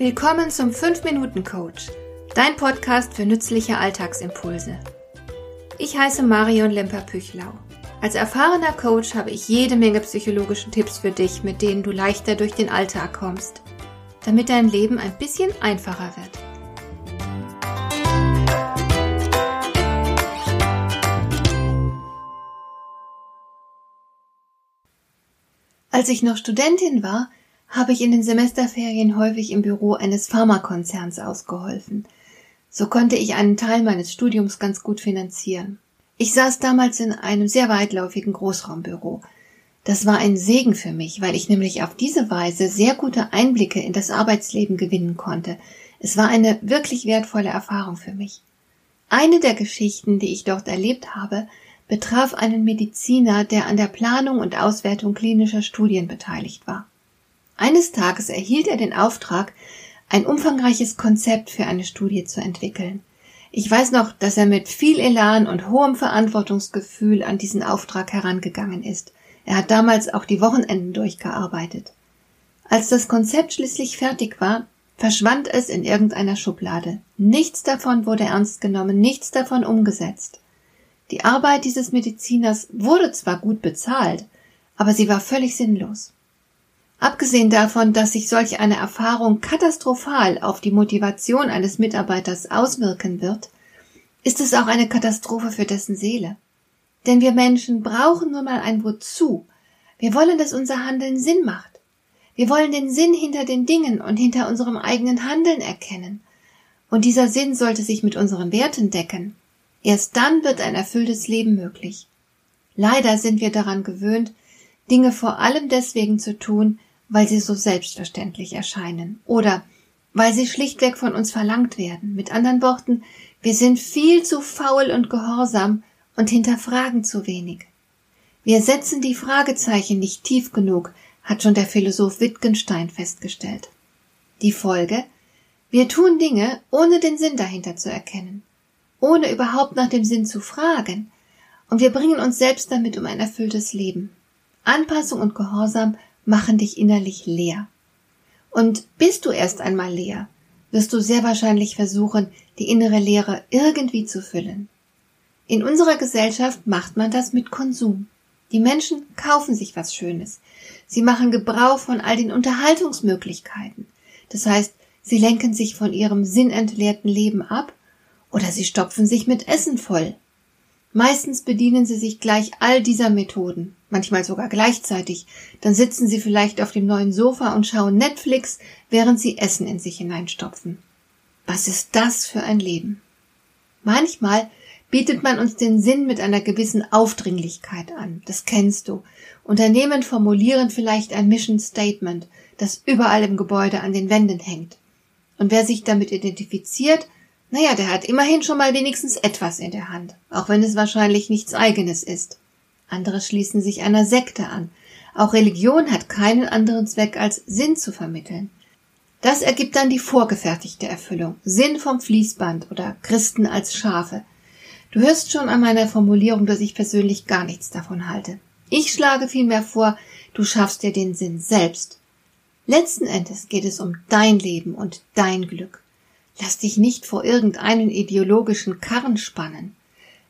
Willkommen zum 5-Minuten-Coach, dein Podcast für nützliche Alltagsimpulse. Ich heiße Marion Lemper-Püchlau. Als erfahrener Coach habe ich jede Menge psychologische Tipps für dich, mit denen du leichter durch den Alltag kommst, damit dein Leben ein bisschen einfacher wird. Als ich noch Studentin war, habe ich in den Semesterferien häufig im Büro eines Pharmakonzerns ausgeholfen. So konnte ich einen Teil meines Studiums ganz gut finanzieren. Ich saß damals in einem sehr weitläufigen Großraumbüro. Das war ein Segen für mich, weil ich nämlich auf diese Weise sehr gute Einblicke in das Arbeitsleben gewinnen konnte. Es war eine wirklich wertvolle Erfahrung für mich. Eine der Geschichten, die ich dort erlebt habe, betraf einen Mediziner, der an der Planung und Auswertung klinischer Studien beteiligt war. Eines Tages erhielt er den Auftrag, ein umfangreiches Konzept für eine Studie zu entwickeln. Ich weiß noch, dass er mit viel Elan und hohem Verantwortungsgefühl an diesen Auftrag herangegangen ist. Er hat damals auch die Wochenenden durchgearbeitet. Als das Konzept schließlich fertig war, verschwand es in irgendeiner Schublade. Nichts davon wurde ernst genommen, nichts davon umgesetzt. Die Arbeit dieses Mediziners wurde zwar gut bezahlt, aber sie war völlig sinnlos. Abgesehen davon, dass sich solch eine Erfahrung katastrophal auf die Motivation eines Mitarbeiters auswirken wird, ist es auch eine Katastrophe für dessen Seele. Denn wir Menschen brauchen nun mal ein Wozu. Wir wollen, dass unser Handeln Sinn macht. Wir wollen den Sinn hinter den Dingen und hinter unserem eigenen Handeln erkennen. Und dieser Sinn sollte sich mit unseren Werten decken. Erst dann wird ein erfülltes Leben möglich. Leider sind wir daran gewöhnt, Dinge vor allem deswegen zu tun, weil sie so selbstverständlich erscheinen oder weil sie schlichtweg von uns verlangt werden. Mit anderen Worten, wir sind viel zu faul und gehorsam und hinterfragen zu wenig. Wir setzen die Fragezeichen nicht tief genug, hat schon der Philosoph Wittgenstein festgestellt. Die Folge? Wir tun Dinge, ohne den Sinn dahinter zu erkennen, ohne überhaupt nach dem Sinn zu fragen, und wir bringen uns selbst damit um ein erfülltes Leben. Anpassung und Gehorsam machen dich innerlich leer. Und bist du erst einmal leer, wirst du sehr wahrscheinlich versuchen, die innere Leere irgendwie zu füllen. In unserer Gesellschaft macht man das mit Konsum. Die Menschen kaufen sich was Schönes. Sie machen Gebrauch von all den Unterhaltungsmöglichkeiten. Das heißt, sie lenken sich von ihrem sinnentleerten Leben ab oder sie stopfen sich mit Essen voll. Meistens bedienen sie sich gleich all dieser Methoden, manchmal sogar gleichzeitig. Dann sitzen sie vielleicht auf dem neuen Sofa und schauen Netflix, während sie Essen in sich hineinstopfen. Was ist das für ein Leben? Manchmal bietet man uns den Sinn mit einer gewissen Aufdringlichkeit an. Das kennst du. Unternehmen formulieren vielleicht ein Mission Statement, das überall im Gebäude an den Wänden hängt. Und wer sich damit identifiziert, naja, der hat immerhin schon mal wenigstens etwas in der Hand, auch wenn es wahrscheinlich nichts eigenes ist. Andere schließen sich einer Sekte an. Auch Religion hat keinen anderen Zweck als Sinn zu vermitteln. Das ergibt dann die vorgefertigte Erfüllung. Sinn vom Fließband oder Christen als Schafe. Du hörst schon an meiner Formulierung, dass ich persönlich gar nichts davon halte. Ich schlage vielmehr vor, du schaffst dir den Sinn selbst. Letzten Endes geht es um dein Leben und dein Glück. Lass dich nicht vor irgendeinen ideologischen Karren spannen.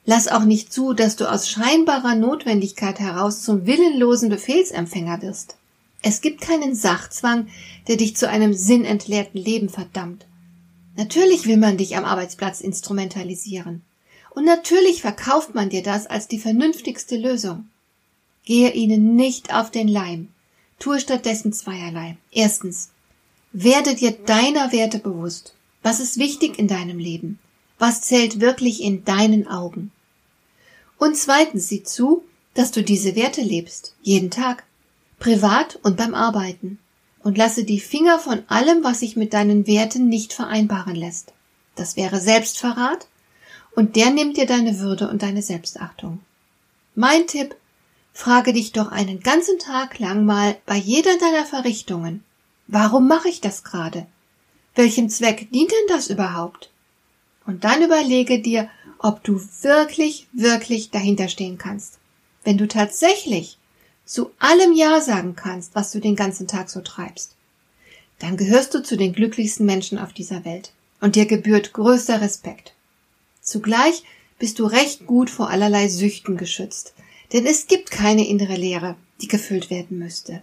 Lass auch nicht zu, dass du aus scheinbarer Notwendigkeit heraus zum willenlosen Befehlsempfänger wirst. Es gibt keinen Sachzwang, der dich zu einem sinnentleerten Leben verdammt. Natürlich will man dich am Arbeitsplatz instrumentalisieren. Und natürlich verkauft man dir das als die vernünftigste Lösung. Gehe ihnen nicht auf den Leim. Tue stattdessen zweierlei. Erstens, werde dir deiner Werte bewusst. Was ist wichtig in deinem Leben? Was zählt wirklich in deinen Augen? Und zweitens sieh zu, dass du diese Werte lebst, jeden Tag, privat und beim Arbeiten, und lasse die Finger von allem, was sich mit deinen Werten nicht vereinbaren lässt. Das wäre Selbstverrat, und der nimmt dir deine Würde und deine Selbstachtung. Mein Tipp, frage dich doch einen ganzen Tag lang mal bei jeder deiner Verrichtungen, warum mache ich das gerade? Welchem Zweck dient denn das überhaupt? Und dann überlege dir, ob du wirklich, wirklich dahinter stehen kannst. Wenn du tatsächlich zu allem Ja sagen kannst, was du den ganzen Tag so treibst, dann gehörst du zu den glücklichsten Menschen auf dieser Welt und dir gebührt größter Respekt. Zugleich bist du recht gut vor allerlei Süchten geschützt, denn es gibt keine innere Leere, die gefüllt werden müsste.